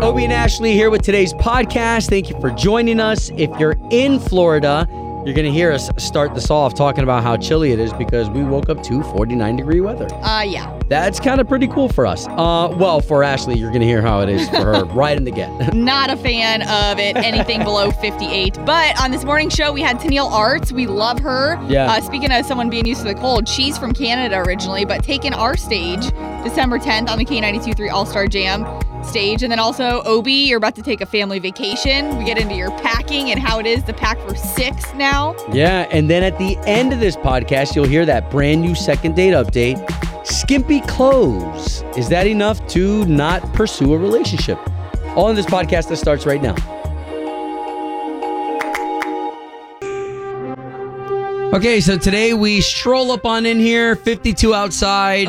Obie and Ashley here with today's podcast. Thank you for joining us. If you're in Florida, you're going to hear us start this off talking about how chilly it is because we woke up to 49 degree weather. Uh, yeah. That's kind of pretty cool for us. Uh, well, for Ashley, you're going to hear how it is for her right in the get. Not a fan of it, anything below 58. But on this morning show, we had Tennille Arts. We love her. Yeah. Uh, speaking of someone being used to the cold, she's from Canada originally, but taking our stage December 10th on the K92.3 All Star Jam stage. And then also, Obie, you're about to take a family vacation. We get into your packing and how it is to pack for six now. Yeah, and then at the end of this podcast, you'll hear that brand new second date update. Skimpy clothes. Is that enough to not pursue a relationship? All in this podcast that starts right now. Okay, so today we stroll up on in here, 52 outside.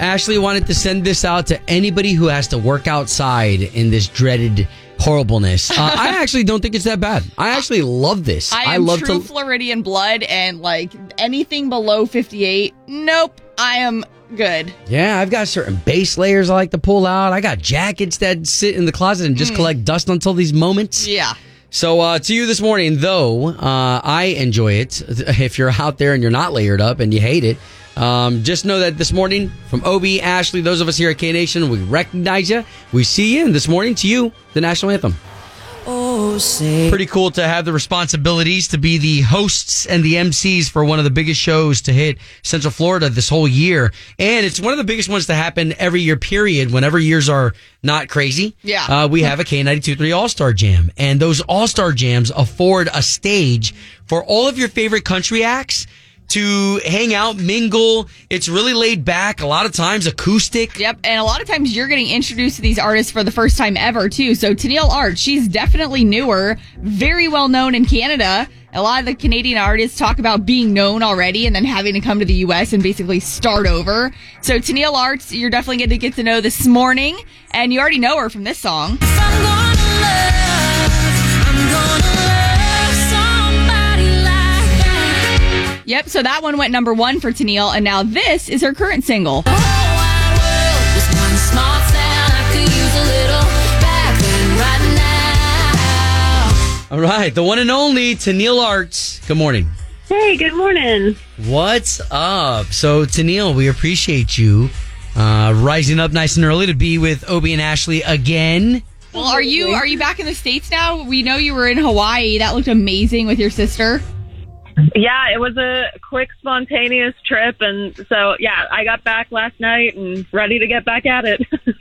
Ashley wanted to send this out to anybody who has to work outside in this dreaded horribleness. Uh, I actually don't think it's that bad. I actually love this. I am love true to. Floridian blood, and like anything below 58, nope, I am good. Yeah, I've got certain base layers I like to pull out. I got jackets that sit in the closet and just collect dust until these moments. Yeah. So uh, to you this morning, though, uh, I enjoy it. If you're out there and you're not layered up and you hate it, um, just know that this morning from Obie, Ashley, those of us here at K Nation, we recognize you. We see you, and this morning to you, the national anthem. Pretty cool to have the responsibilities to be the hosts and the MCs for one of the biggest shows to hit Central Florida this whole year. And it's one of the biggest ones to happen every year, period, whenever years are not crazy. Yeah. Uh, we have a K92.3 All Star Jam. And those All Star Jams afford a stage for all of your favorite country acts to hang out, mingle. It's really laid back, a lot of times acoustic. Yep, and a lot of times you're getting introduced to these artists for the first time ever too. So Tennille Art, she's definitely newer, very well known in Canada. A lot of the Canadian artists talk about being known already and then having to come to the US and basically start over. So Tennille Arts, you're definitely going to get to know this morning, and you already know her from this song. Yep, so that one went number one for Tennille, and now this is her current single. All right, the one and only Tennille Arts. Good morning. Hey, good morning. What's up? So, Tennille, we appreciate you uh, rising up nice and early to be with Obie and Ashley again. Well, are you are you back in the states now? We know you were in Hawaii. That looked amazing with your sister. Yeah, it was a quick, spontaneous trip, and so yeah, I got back last night and ready to get back at it.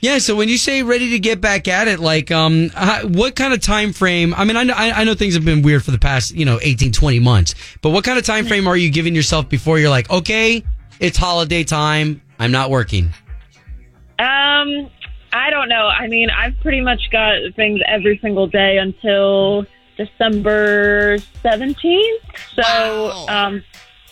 Yeah, so when you say ready to get back at it, like, um, how, what kind of time frame? I mean, I know, I I know things have been weird for the past, you know, 18, 20 months, but what kind of time frame are you giving yourself before you're like, okay, it's holiday time, I'm not working? um, I don't know. I mean, I've pretty much got things every single day until December seventeenth. So, Wow. um,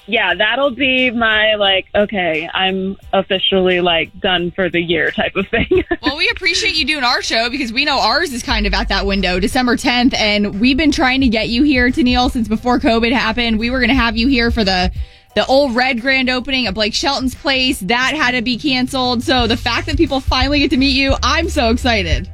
yeah, that'll be my like, okay, I'm officially like done for the year type of thing. Well, we appreciate you doing our show because we know ours is kind of at that window, December 10th, and we've been trying to get you here Tennille since before COVID happened. We were going to have you here for the the Ole Red grand opening at Blake Shelton's place. That had to be canceled. So the fact that people finally get to meet you, I'm so excited.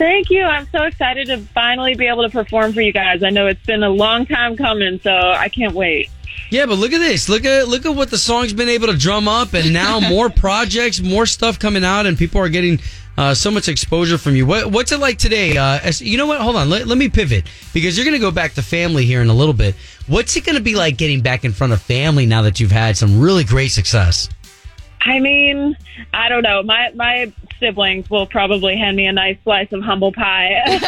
Thank you. I'm so excited to finally be able to perform for you guys. I know it's been a long time coming, so I can't wait. Yeah, but look at this. Look at look at what the song's been able to drum up, and now more projects, more stuff coming out, and people are getting uh, so much exposure from you. What, what's it like today? Uh, as, you know what? Hold on. Let, let me pivot because you're going to go back to family here in a little bit. What's it going to be like getting back in front of family now that you've had some really great success? I mean, I don't know. My my siblings will probably hand me a nice slice of humble pie.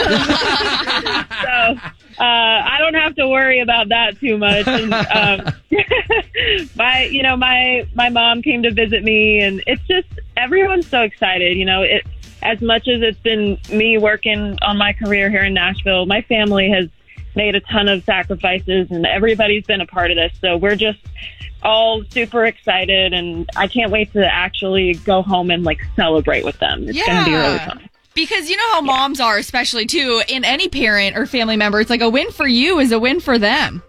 so uh, I don't have to worry about that too much. And, um, my, you know, my my mom came to visit me, and it's just everyone's so excited. You know, it as much as it's been me working on my career here in Nashville, my family has made a ton of sacrifices, and everybody's been a part of this. So we're just all super excited, and I can't wait to actually go home and like celebrate with them. It's going to be really fun. Because you know how moms are, especially too, in any parent or family member, it's like a win for you is a win for them.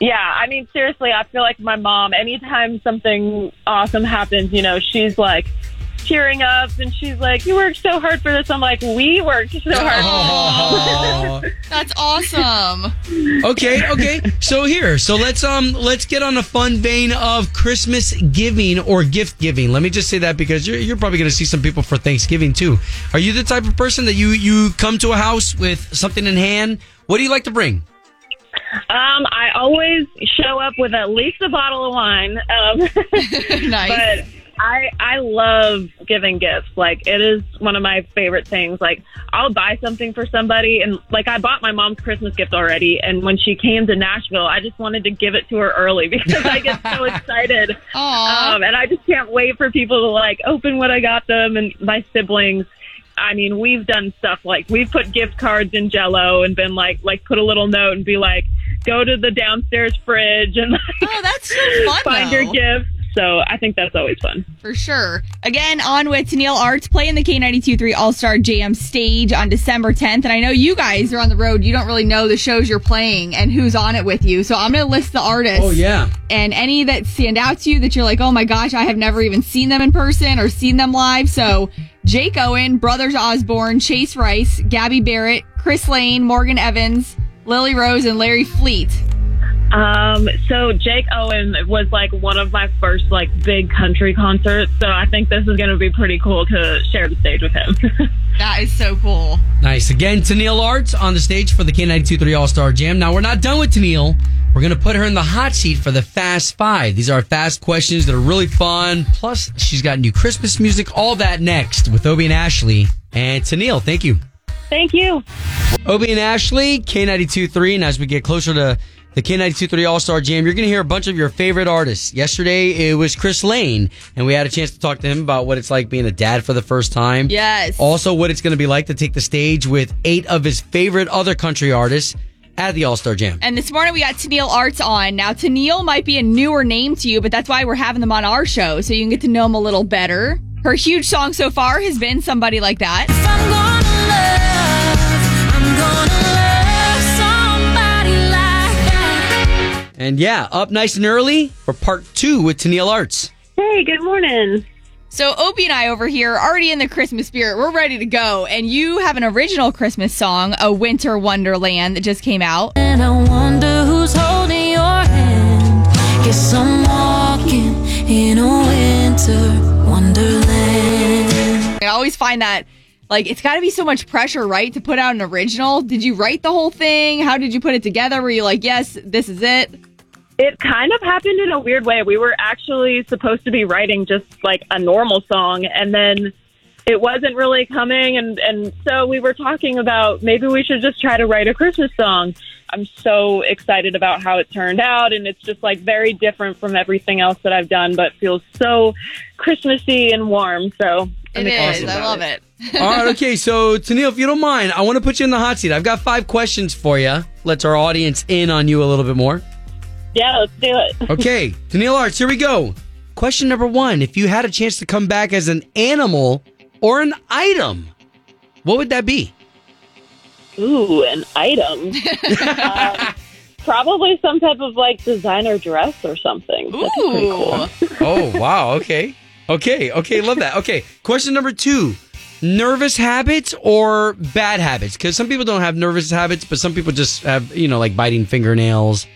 Yeah, I mean, seriously, I feel like my mom, anytime something awesome happens, you know, she's like tearing up, and she's like, "You worked so hard for this." I'm like, "We worked so hard." Oh. That's awesome. okay, okay. So here, so let's um let's get on a fun vein of Christmas giving or gift giving. Let me just say that because you're you're probably going to see some people for Thanksgiving too. Are you the type of person that you you come to a house with something in hand? What do you like to bring? Um, I always show up with at least a bottle of wine. Um, nice. but I I love giving gifts. Like it is one of my favorite things. Like I'll buy something for somebody and like I bought my mom's Christmas gift already and when she came to Nashville, I just wanted to give it to her early because I get so excited. Um and I just can't wait for people to like open what I got them and my siblings I mean, we've done stuff like we've put gift cards in Jello and been like, like put a little note and be like, go to the downstairs fridge and like, oh, that's so fun. find though. your gift. So I think that's always fun. For sure. Again, on with Tennille Arts playing the K92.3 All Star Jam stage on December 10th. And I know you guys are on the road. You don't really know the shows you're playing and who's on it with you. So I'm going to list the artists. Oh yeah. And any that stand out to you that you're like, oh my gosh, I have never even seen them in person or seen them live. So Jake Owen, Brothers Osborne, Chase Rice, Gabby Barrett, Chris Lane, Morgan Evans, Lily Rose, and Larry Fleet. Um, so Jake Owen was like one of my first like big country concerts. So I think this is going to be pretty cool to share the stage with him. That is so cool. Nice. Again, Tennille Arts on the stage for the K92.3 All Star Jam. Now, we're not done with Tennille. We're going to put her in the hot seat for the Fast Five. These are fast questions that are really fun. Plus, she's got new Christmas music. All that next with Obie and Ashley. And Tennille, thank you. Thank you. Obie and Ashley, K92.3. And as we get closer to the K92.3 All Star Jam, you're going to hear a bunch of your favorite artists. Yesterday, it was Chris Lane, and we had a chance to talk to him about what it's like being a dad for the first time. Yes. Also, what it's going to be like to take the stage with eight of his favorite other country artists at the All Star Jam. And this morning we got Tennille Arts on. Now, Tennille might be a newer name to you, but that's why we're having them on our show, so you can get to know them a little better. Her huge song so far has been Somebody Like That. And yeah, up nice and early for part two with Tennille Arts. Hey, good morning. So, Obie and I over here are already in the Christmas spirit. We're ready to go. And you have an original Christmas song, A Winter Wonderland, that just came out. And I wonder who's holding your hand. Guess I'm walking in a winter wonderland. I always find that, like, it's got to be so much pressure, right, to put out an original. Did you write the whole thing? How did you put it together? Were you like, yes, this is it? It kind of happened in a weird way. We were actually supposed to be writing just like a normal song, and then it wasn't really coming. And, and so we were talking about maybe we should just try to write a Christmas song. I'm so excited about how it turned out, and it's just like very different from everything else that I've done, but feels so Christmassy and warm. So I'm It. I love it. All right, okay. So, Tennille, if you don't mind, I want to put you in the hot seat. I've got five questions for you. Let's our audience in on you a little bit more. Yeah, let's do it. Okay, Tennille Arts, here we go. Question number one If you had a chance to come back as an animal or an item, what would that be? Ooh, an item. um, probably some type of like designer dress or something. Pretty cool. Ooh. Oh, wow. Okay. Okay. Okay. Love that. Okay. Question number two nervous habits or bad habits? Because some people don't have nervous habits, but some people just have, you know, like biting fingernails.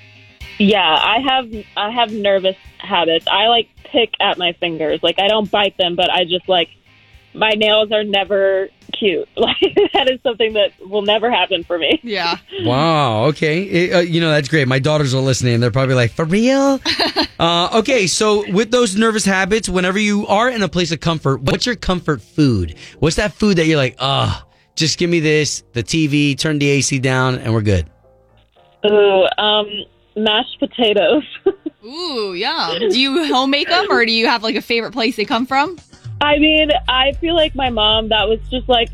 Yeah, I have I have nervous habits. I like pick at my fingers. Like I don't bite them, but I just like my nails are never cute. Like that is something that will never happen for me. Yeah. Wow. Okay. It- uh, you know, that's great. My daughters are listening. They're probably like, for real? uh, okay. So, with those nervous habits, whenever you are in a place of comfort, what's your comfort food? What's that food that you're like, ah, just give me this, the TV, turn the AC down, and we're good? Ooh, um, mashed potatoes. Ooh, yeah. Do you home make them or do you have like a favorite place they come from? I mean, I feel like my mom. That was just like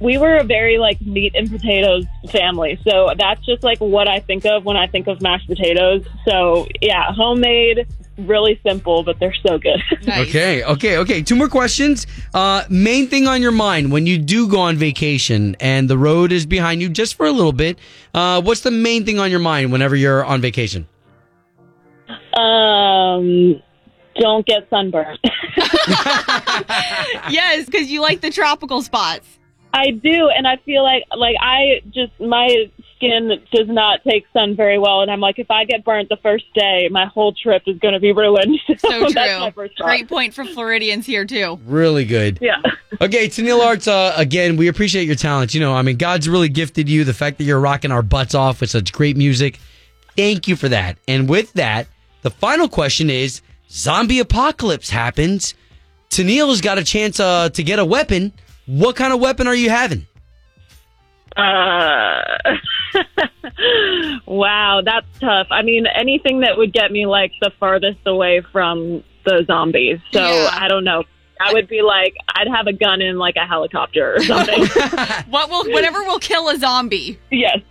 we were a very like meat and potatoes family. So that's just like what I think of when I think of mashed potatoes. So yeah, homemade, really simple, but they're so good. Nice. Okay. Okay. Okay. Two more questions. Uh, main thing on your mind when you do go on vacation and the road is behind you just for a little bit, uh, what's the main thing on your mind whenever you're on vacation? um, don't get sunburned. yes, because you like the tropical spots. I do, and I feel like like I just my skin does not take sun very well, and I'm like, if I get burnt the first day, my whole trip is going to be ruined. So That's my true. Great point for Floridians here too. Really good. Yeah. Okay, Tennille Arts, uh, again, we appreciate your talent. You know, I mean, God's really gifted you. The fact that you're rocking our butts off with such great music. Thank you for that. And with that, the final question is zombie apocalypse happens. Tennille's got a chance uh, to get a weapon. What kind of weapon are you having? Uh, wow, that's tough. I mean, anything that would get me like the farthest away from the zombies. So Yeah. I don't know. I would be like, I'd have a gun in like a helicopter or something. What will whatever will kill a zombie. yes.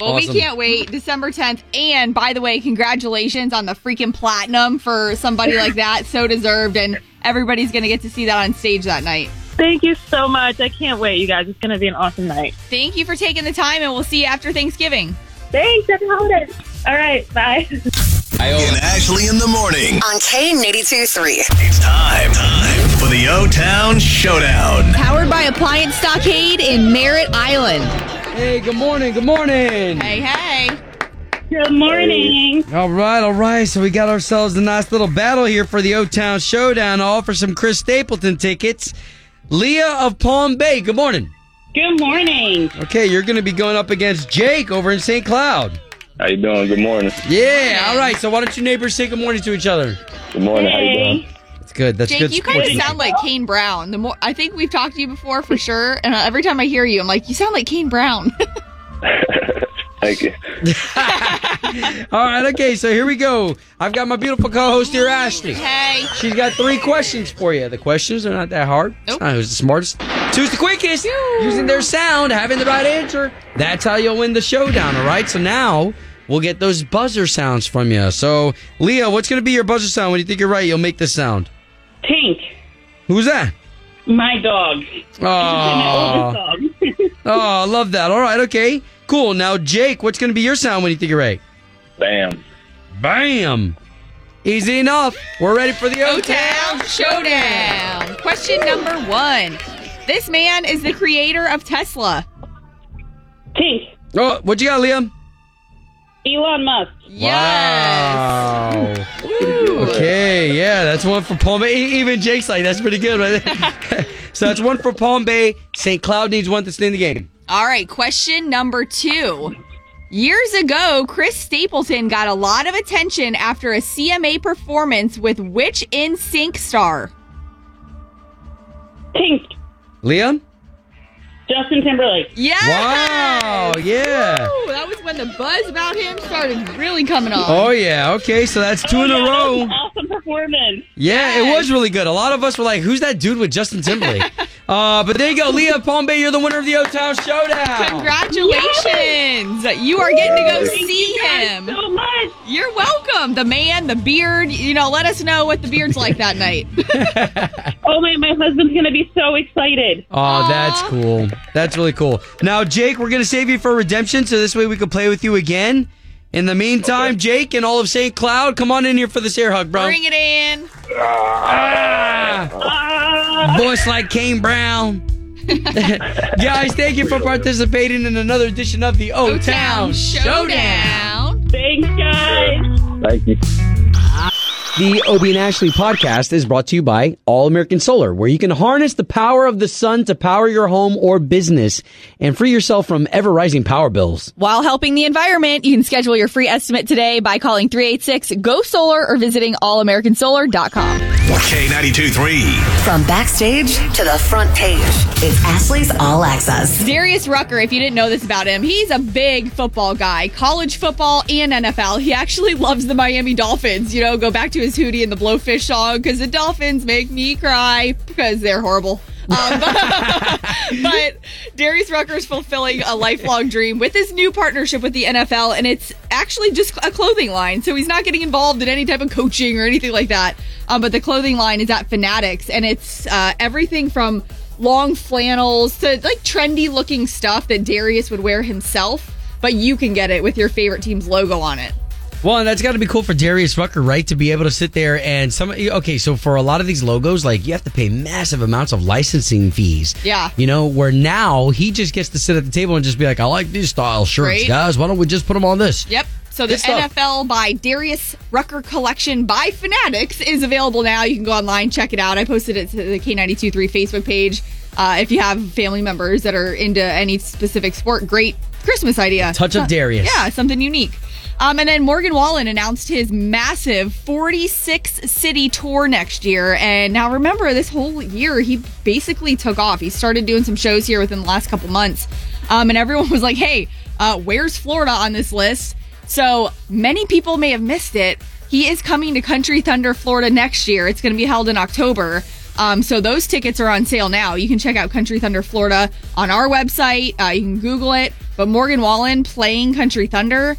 Well, Awesome. we can't wait. December 10th. And by the way, congratulations on the freaking platinum for somebody like that. So deserved. And everybody's going to get to see that on stage that night. Thank you so much. I can't wait, you guys. It's going to be an awesome night. Thank you for taking the time, and we'll see you after Thanksgiving. Thanks. Happy holidays. All right. Bye. And Ashley in the morning. on K82 3. It's time, time for the O Town Showdown. Powered by Appliance Stockade in Merritt Island. Hey, good morning. Good morning. Hey, hey. Good morning. All right, all right. So we got ourselves a nice little battle here for the O Town Showdown, all for some Chris Stapleton tickets. Leah of Palm Bay, good morning. Good morning. Okay, you're going to be going up against Jake over in St. Cloud. How you doing? Good morning. Yeah, all right. So why don't you neighbors say good morning to each other? Good morning. How you doing? That's good. That's Jake, good. you kind of sound like Kane Brown. The more I think we've talked to you before for sure, and uh, every time I hear you, I'm like, you sound like Kane Brown. Thank you. All right, okay. So here we go. I've got my beautiful co-host here, Ashley. hey, She's got three questions for you. The questions are not that hard. It's Nope. not who's the smartest. Who's the quickest? Using their sound, having the right answer. That's how you'll win the showdown, all right? So now we'll get those buzzer sounds from you. So, Leah, what's going to be your buzzer sound? When you think you're right, you'll make this sound. Tink, Who's that? my dog. Oh, oh, I love that. All right, okay. Cool. Now, Jake, what's going to be your sound when you think you're right? Bam. Bam. Easy enough. We're ready for the O O-Town Showdown. Question number one. This man is the creator of Tesla. Tink, Oh, what you got, Liam? Elon Musk. Yes. Wow. Okay, yeah, that's one for Palm Bay. Even Jake's like, that's pretty good, right? so that's one for Palm Bay. St. Cloud needs one to stay in the game. All right, question number two. Years ago, Chris Stapleton got a lot of attention after a CMA performance with which NSYNC star? Pink. Liam? Justin Timberlake. Yes. Wow, yeah. Ooh, that was when the buzz about him started really coming on. Oh, yeah, okay, so that's two oh, in a row. Awesome performance. Yeah, it was really good. A lot of us were like, who's that dude with Justin Timberlake? uh, but there you go, Leah Palm Bay, you're the winner of the O Town Showdown. Congratulations! You are getting to go see him. So much. You're welcome. The man, the beard. You know, let us know what the beard's like that night. Oh my, my husband's gonna be so excited. Oh, that's cool. That's really cool. Now, Jake, we're going to save you for redemption so this way we can play with you again. In the meantime, Jake and all of St. Cloud, come on in here for this air hug, bro. Bring it in. Ah, voice like Kane Brown. Guys, thank you for participating in another edition of the O Town Showdown. Showdown. Thanks, guys. Thank you. The Obie and Ashley podcast is brought to you by All American Solar, where you can harness the power of the sun to power your home or business and free yourself from ever rising power bills. While helping the environment, you can schedule your free estimate today by calling 386 GO SOLAR or visiting allamericansolar.com. K92 3. From backstage to the front page, it's Ashley's All Access. Darius Rucker, if you didn't know this about him, he's a big football guy, college football and NFL. He actually loves the Miami Dolphins. You know, go back to his Hootie and the Blowfish song because the Dolphins make me cry because they're horrible. Um, but Darius Rucker is fulfilling a lifelong dream with his new partnership with the NFL, and it's actually just a clothing line. So he's not getting involved in any type of coaching or anything like that. Um, but the clothing line is at Fanatics, and it's uh, everything from long flannels to like trendy looking stuff that Darius would wear himself, but you can get it with your favorite team's logo on it. Well, and that's got to be cool for Darius Rucker, right? To be able to sit there and some. Okay, so for a lot of these logos, like you have to pay massive amounts of licensing fees. Yeah. You know, where now he just gets to sit at the table and just be like, I like these style shirts, Right. guys. Why don't we just put them on this? Yep. So the. NFL by Darius Rucker collection by Fanatics is available now. You can go online, check it out. I posted it to the K923 Facebook page. Uh, if you have family members that are into any specific sport, great Christmas idea. Touch of Darius. Yeah, something unique. Um, and then Morgan Wallen announced his massive 46 city tour next year. And now remember, this whole year, he basically took off. He started doing some shows here within the last couple months. Um, and everyone was like, hey, uh, where's Florida on this list? So many people may have missed it. He is coming to Country Thunder, Florida next year. It's going to be held in October. Um, so those tickets are on sale now. You can check out Country Thunder Florida on our website. Uh, you can Google it. But Morgan Wallen playing Country Thunder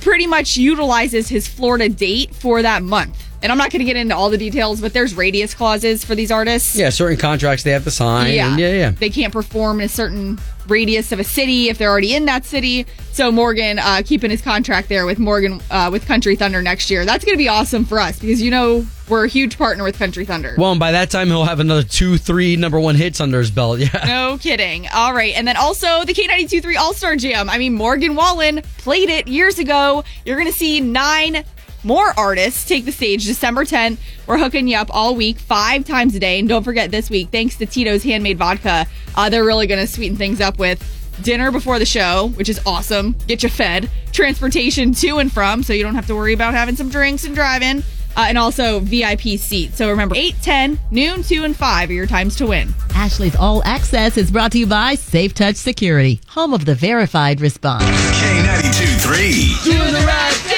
pretty much utilizes his Florida date for that month. And I'm not going to get into all the details, but there's radius clauses for these artists. Yeah, certain contracts they have to sign. Yeah. yeah, yeah. They can't perform in a certain radius of a city if they're already in that city. So Morgan uh, keeping his contract there with Morgan uh, with Country Thunder next year. That's going to be awesome for us because you know we're a huge partner with Country Thunder. Well, and by that time he'll have another two, three number one hits under his belt. Yeah. No kidding. All right. And then also the K923 All Star Jam. I mean, Morgan Wallen played it years ago. You're going to see nine more artists take the stage December 10th. We're hooking you up all week, five times a day. And don't forget this week, thanks to Tito's Handmade Vodka, uh, they're really going to sweeten things up with dinner before the show, which is awesome. Get you fed. Transportation to and from, so you don't have to worry about having some drinks and driving. Uh, and also VIP seats. So remember, 8, 10, noon, 2, and 5 are your times to win. Ashley's All Access is brought to you by Safe Touch Security, home of the verified response. K92 3. Doing the right thing.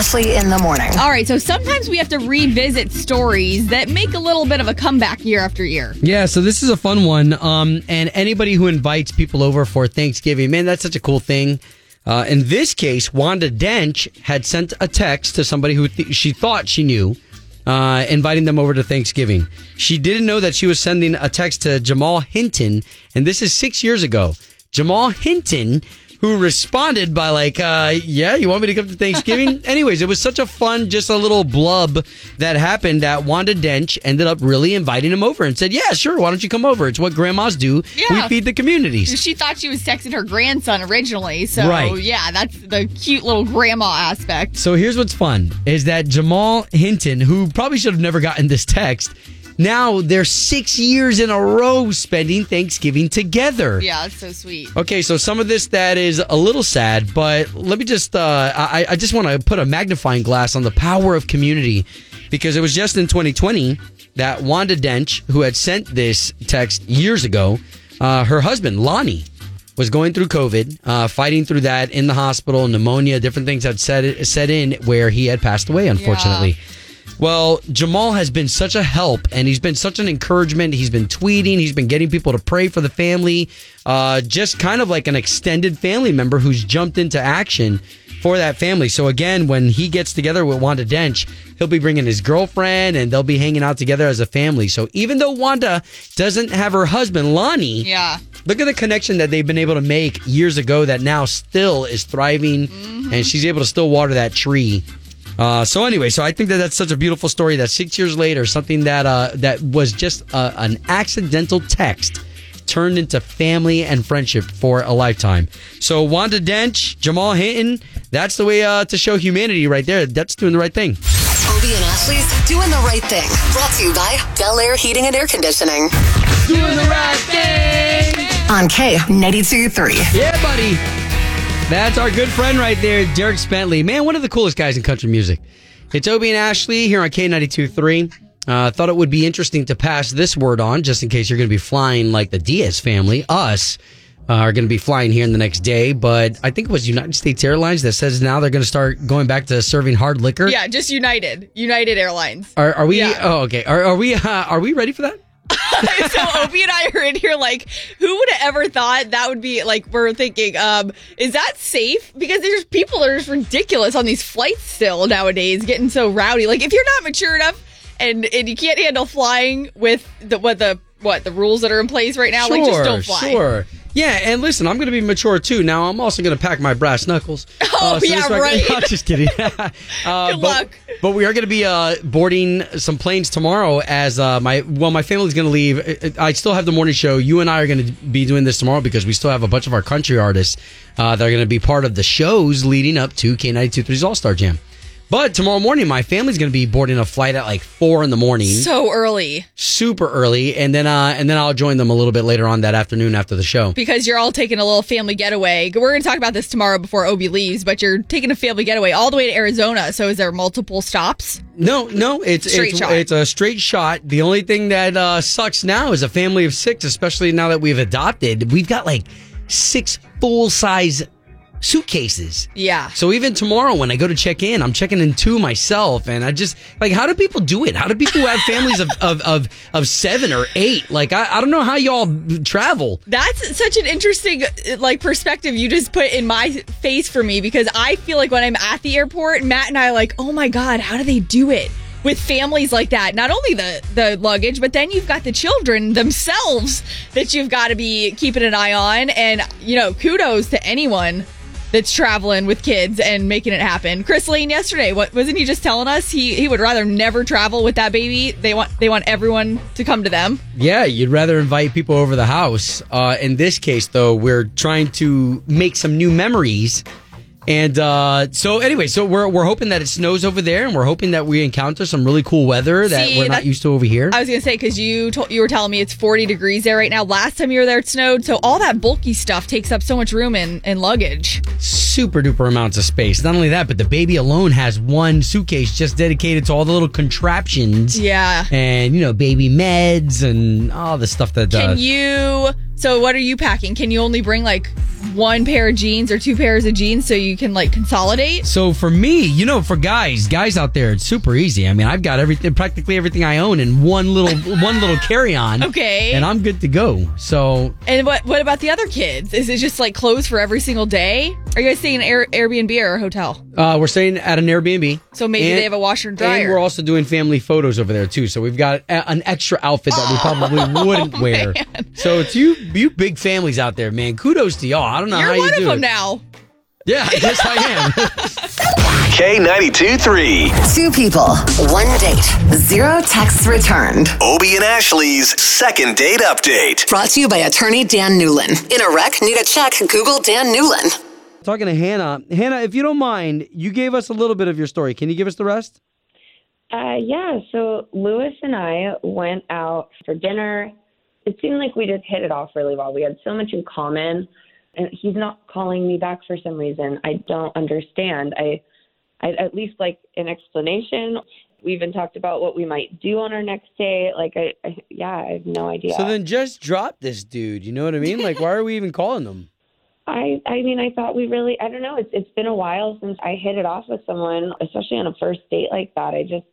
Obie and Ashley in the morning. All right, so sometimes we have to revisit stories that make a little bit of a comeback year after year. Yeah, so this is a fun one. Um, and anybody who invites people over for Thanksgiving, man, that's such a cool thing. Uh, in this case, Wanda Dench had sent a text to somebody who th- she thought she knew, uh, inviting them over to Thanksgiving. She didn't know that she was sending a text to Jamal Hinton, and this is six years ago. Jamal Hinton, who responded by like, uh, "Yeah, you want me to come to Thanksgiving?" Anyways, it was such a fun, just a little blub that happened that Wanda Dench ended up really inviting him over and said, "Yeah, sure, why don't you come over? It's what grandmas do. Yeah. We feed the communities." She thought she was texting her grandson originally, so Right. yeah, that's the cute little grandma aspect. So here's what's fun is that Jamal Hinton, who probably should have never gotten this text, now they're six years in a row spending Thanksgiving together. Yeah, it's so sweet. Okay, so some of this that is a little sad, but let me just uh, I, I just want to put a magnifying glass on the power of community because it was just in 2020 that Wanda Dench, who had sent this text years ago, uh, her husband Lonnie was going through COVID, uh, fighting through that in the hospital, pneumonia, different things had set set in where he had passed away, unfortunately. Well, Jamal has been such a help and he's been such an encouragement. He's been tweeting, he's been getting people to pray for the family, uh, just kind of like an extended family member who's jumped into action for that family. So, again, when he gets together with Wanda Dench, he'll be bringing his girlfriend and they'll be hanging out together as a family. So, even though Wanda doesn't have her husband, Lonnie, Yeah. Look at the connection that they've been able to make years ago that now still is thriving and she's able to still water that tree. Uh, so anyway, so I think that that's such a beautiful story that six years later, something that uh, that was just uh, an accidental text turned into family and friendship for a lifetime. So Wanda Dench, Jamal Hinton, that's the way uh, to show humanity right there. That's doing the right thing. Obie and Ashley's doing the right thing. Brought to you by Bel Air Heating and Air Conditioning. Doing the right thing. On K92 3. Yeah, buddy. That's our good friend right there, Dierks Bentley. Man, one of the coolest guys in country music. It's Obie and Ashley here on K92.3. Uh, thought it would be interesting to pass this word on just in case you're going to be flying like the Diaz family. Us uh, are going to be flying here in the next day, but I think it was United States Airlines that says now they're going to start going back to serving hard liquor. Yeah, just United. United Airlines. Are, are we? Yeah. Oh, okay. Are, are we? Uh, are we ready for that? so Obie and I are in here like, who would have ever thought that would be like we're thinking, um, is that safe? Because there's people that are just ridiculous on these flights still nowadays, getting so rowdy. Like if you're not mature enough and, and you can't handle flying with the what the what the rules that are in place right now, like just don't fly. Sure. Yeah, and listen, I'm going to be mature too. Now, I'm also going to pack my brass knuckles. Oh, so yeah, right. I'm just kidding. uh, but, luck. But we are going to be uh, boarding some planes tomorrow. As uh, my well, my family's going to leave. I I still have the morning show. You and I are going to be doing this tomorrow because we still have a bunch of our country artists uh, that are going to be part of the shows leading up to K92.3's All Star Jam. But tomorrow morning, my family's going to be boarding a flight at like four in the morning So early super early, and then uh, and then I'll join them a little bit later on that afternoon after the show. because you're all taking a little family getaway. We're going to talk about this tomorrow before Obie leaves, but you're taking a family getaway all the way to Arizona. So is there multiple stops? No, no, it's Straight it's, shot. it's a straight shot. The only thing that uh, sucks now is a family of six, especially now that we've adopted. We've got like six full size suitcases. Yeah. So even tomorrow when I go to check in, I'm checking in two myself, and I just like how do people do it? How do people who have families of of of, of seven or eight? Like I, I don't know how y'all travel. That's such an interesting like perspective you just put in my face for me because I feel like when I'm at the airport, Matt and I are like, "Oh my god, how do they do it?" With families like that, not only the the luggage, but then you've got the children themselves that you've got to be keeping an eye on. And you know, kudos to anyone that's traveling with kids and making it happen. Chris Lane yesterday, what wasn't he just telling us? He he would rather never travel with that baby. They want they want everyone to come to them. Yeah, you'd rather invite people over the house. Uh, in this case, though, we're trying to make some new memories. And uh, so, anyway, so we're, we're hoping that it snows over there, and we're hoping that we encounter some really cool weather that See, we're not used to over here. I was gonna say because you told you were telling me it's 40 degrees there right now. Last time you were there, it snowed, so all that bulky stuff takes up so much room in, in luggage. Super duper amounts of space. Not only that, but the baby alone has one suitcase just dedicated to all the little contraptions. Yeah. And, you know, baby meds and all the stuff that Can does. you? So what are you packing? Can you only bring like one pair of jeans or two pairs of jeans so you can like consolidate? So for me, you know, for guys, guys out there, it's super easy. I mean, I've got everything, practically everything I own in one little, one little carry on. Okay. And I'm good to go. So And what what about the other kids? Is it just like clothes for every single day? Are you guys staying in Air, Airbnb or a hotel? uh, we're staying at an Airbnb. So maybe And- they have a washer and dryer. And we're also doing family photos over there too. So we've got a, an extra outfit that we probably wouldn't wear. So to you, you big families out there, man, kudos to y'all. I don't know You're how one you of them it. now. Yeah, yes, I am. K92 3. Two people, one date, zero texts returned. Obie and Ashley's second date update. Brought to you by attorney Dan Newlin. In a wreck, need a check, Google Dan Newlin. Talking to Hannah. Hannah, if you don't mind, you gave us a little bit of your story. Can you give us the rest? Uh, yeah, so Lewis and I went out for dinner. It seemed like we just hit it off really well. We had so much in common, and he's not calling me back for some reason. I don't understand. I, I'd at least like an explanation. We even talked about what we might do on our next date. Like, I, I yeah, I have no idea. So then just drop this dude. You know what I mean? Like, why are we even calling them? I I mean I thought we really I don't know it's it's been a while since I hit it off with someone especially on a first date like that I just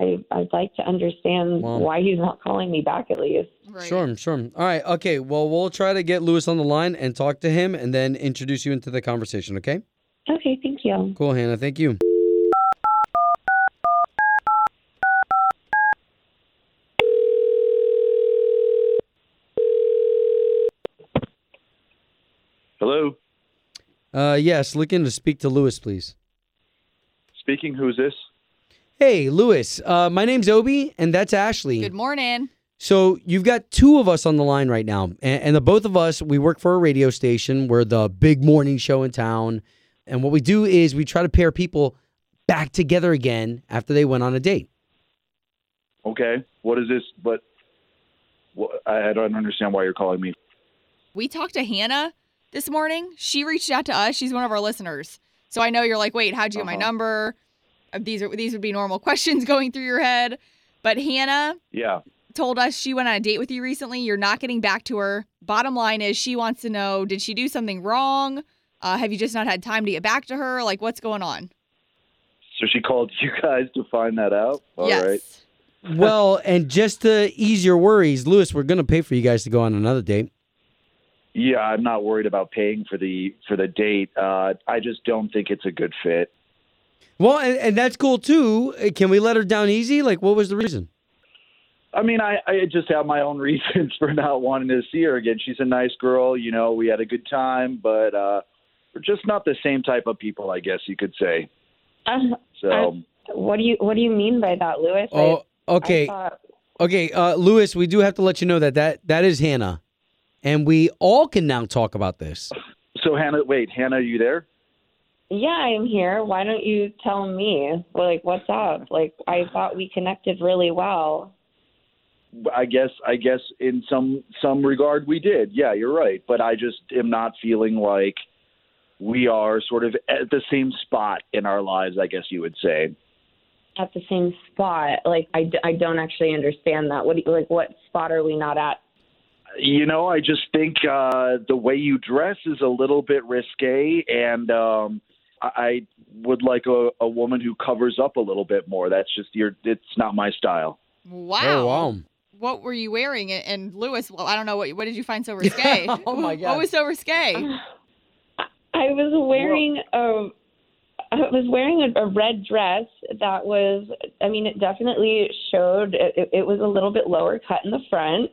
I I'd like to understand Well- why he's not calling me back at least. Sure, sure. All right, okay. Well, we'll try to get Lewis on the line and talk to him and then introduce you into the conversation, okay? Okay, thank you. Cool, Hannah. Thank you. Hello, Uh, yes, looking to speak to Lewis, please. speaking. Who's this? Hey, Lewis. Uh, my name's Obie, and that's Ashley. Good morning. So you've got two of us on the line right now, and, and the both of us we work for a radio station. We're the big morning show in town, and what we do is we try to pair people back together again after they went on a date. Okay, what is this? But what, I I don't understand why you're calling me. We talked to Hannah this morning. She reached out to us. She's one of our listeners. So I know you're like, wait, how'd you get my Uh-huh. number? These are these would be normal questions going through your head. But Hannah Yeah. told us she went on a date with you recently. You're not getting back to her. Bottom line is she wants to know, did she do something wrong? Uh, have you just not had time to get back to her? Like what's going on? So she called you guys to find that out. All right. yes. well, and just to ease your worries, Lewis, we're gonna pay for you guys to go on another date. Yeah, I'm not worried about paying for the for the date. Uh, I just don't think it's a good fit. Well, and, and that's cool too. Can we let her down easy? Like, what was the reason? I mean, I, I just have my own reasons for not wanting to see her again. She's a nice girl, you know. We had a good time, but uh, we're just not the same type of people, I guess you could say. Uh, So. I- what do you What do you mean by that, Lewis? Oh, I okay. thought- Okay, uh, Lewis, we do have to let you know that, that that is Hannah. And we all can now talk about this. So Hannah, wait, Hannah, are you there? Yeah, I'm here. Why don't you tell me? Like, what's up? Like, I thought we connected really well. I guess I guess in some some regard we did. Yeah, you're right. But I just am not feeling like we are sort of at the same spot in our lives. I guess you would say. At the same spot, like I, d- I don't actually understand that. What do you, like? What spot are we not at? You know, I just think uh, the way you dress is a little bit risque, and um, I I would like a, a woman who covers up a little bit more. That's just your. It's not my style. Wow. Oh, wow. What were you wearing? And Lewis, well, I don't know what what did you find so risque? Oh, my God. What was so risque? I was wearing a I was wearing a, a red dress that was I mean it definitely showed it, it was a little bit lower cut in the front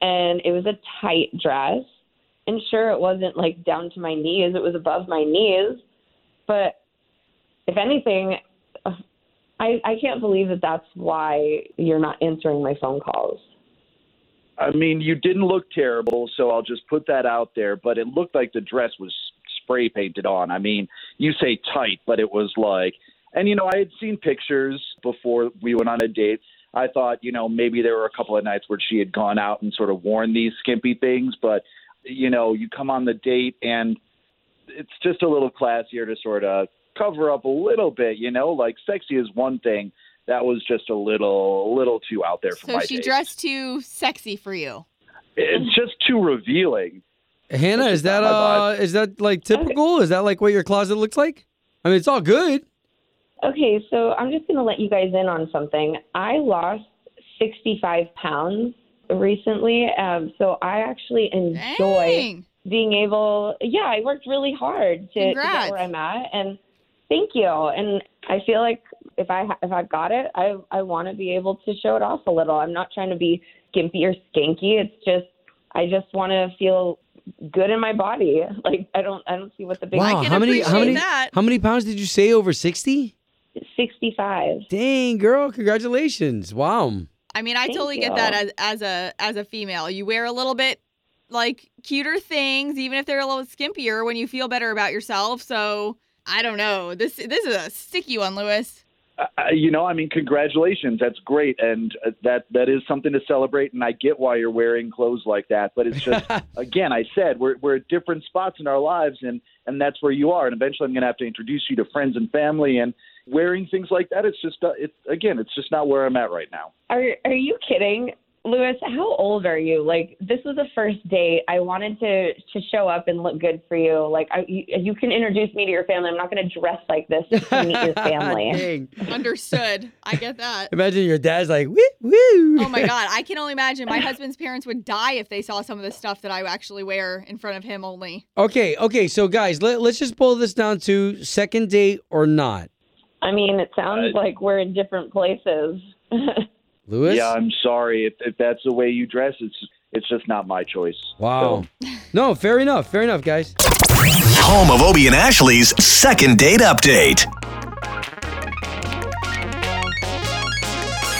and it was a tight dress and sure it wasn't like down to my knees it was above my knees but if anything I I can't believe that that's why you're not answering my phone calls. I mean, you didn't look terrible, so I'll just put that out there. But it looked like the dress was spray painted on. I mean, you say tight, but it was like, and you know, I had seen pictures before we went on a date. I thought, you know, maybe there were a couple of nights where she had gone out and sort of worn these skimpy things, but you know, you come on the date and it's just a little classier to sort of cover up a little bit, you know, like sexy is one thing. That was just a little, a little too out there for So my she taste. dressed too sexy for you. It's just too revealing. Hannah, is that uh is that like typical? Is that like what your closet looks like? I mean, it's all good. Okay, so I'm just going to let you guys in on something. I lost 65 pounds recently, um, so I actually enjoy Dang. Being able. Yeah, I worked really hard to, to get where I'm at, and thank you. And I feel like if I if I've got it, I I want to be able to show it off a little. I'm not trying to be skimpy or skanky. It's just I just want to feel good in my body. Like I don't I don't see what the big Wow, how many how many that. how many pounds did you say over 60? 65. Dang, girl, congratulations. Wow. I mean, I Thank totally get that as as a as a female. You wear a little bit like cuter things, even if they're a little skimpier, when you feel better about yourself. So I don't know. This this is a sticky one, Lewis. Uh, you know, I mean, congratulations. That's great, and uh, that that is something to celebrate. And I get why you're wearing clothes like that, but it's just, again, I said we're we're at different spots in our lives, and and that's where you are. And eventually, I'm going to have to introduce you to friends and family, and wearing things like that. It's just, uh, it again, it's just not where I'm at right now. Are are you kidding? Lewis, how old are you? Like this was the first date. I wanted to to show up and look good for you. Like I, you, you can introduce me to your family. I'm not going to dress like this to meet your family. Understood. I get that. Imagine your dad's like, woo, woo. Oh my god, I can only imagine my husband's parents would die if they saw some of the stuff that I actually wear in front of him only. Okay, okay, so guys, let, let's just boil this down to second date or not. I mean, it sounds like we're in different places. Lewis? Yeah, I'm sorry if, if that's the way you dress. It's it's just not my choice. Wow. No, fair enough. Fair enough, guys. Home of Obie and Ashley's second date update.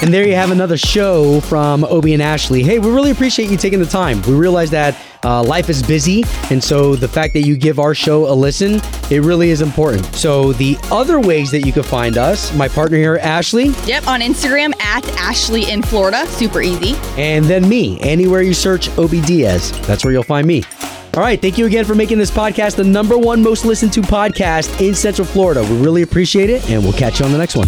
And there you have another show from Obie and Ashley. Hey, we really appreciate you taking the time. We realize that uh, life is busy, and so the fact that you give our show a listen, it really is important. So the other ways that you can find us, my partner here, Ashley, Yep, on Instagram at Ashley in Florida. Super easy. and then me. Anywhere you search Obie Diaz, that's where you'll find me. All right, thank you again for making this podcast the number one most listened to podcast in Central Florida. We really appreciate it, and we'll catch you on the next one.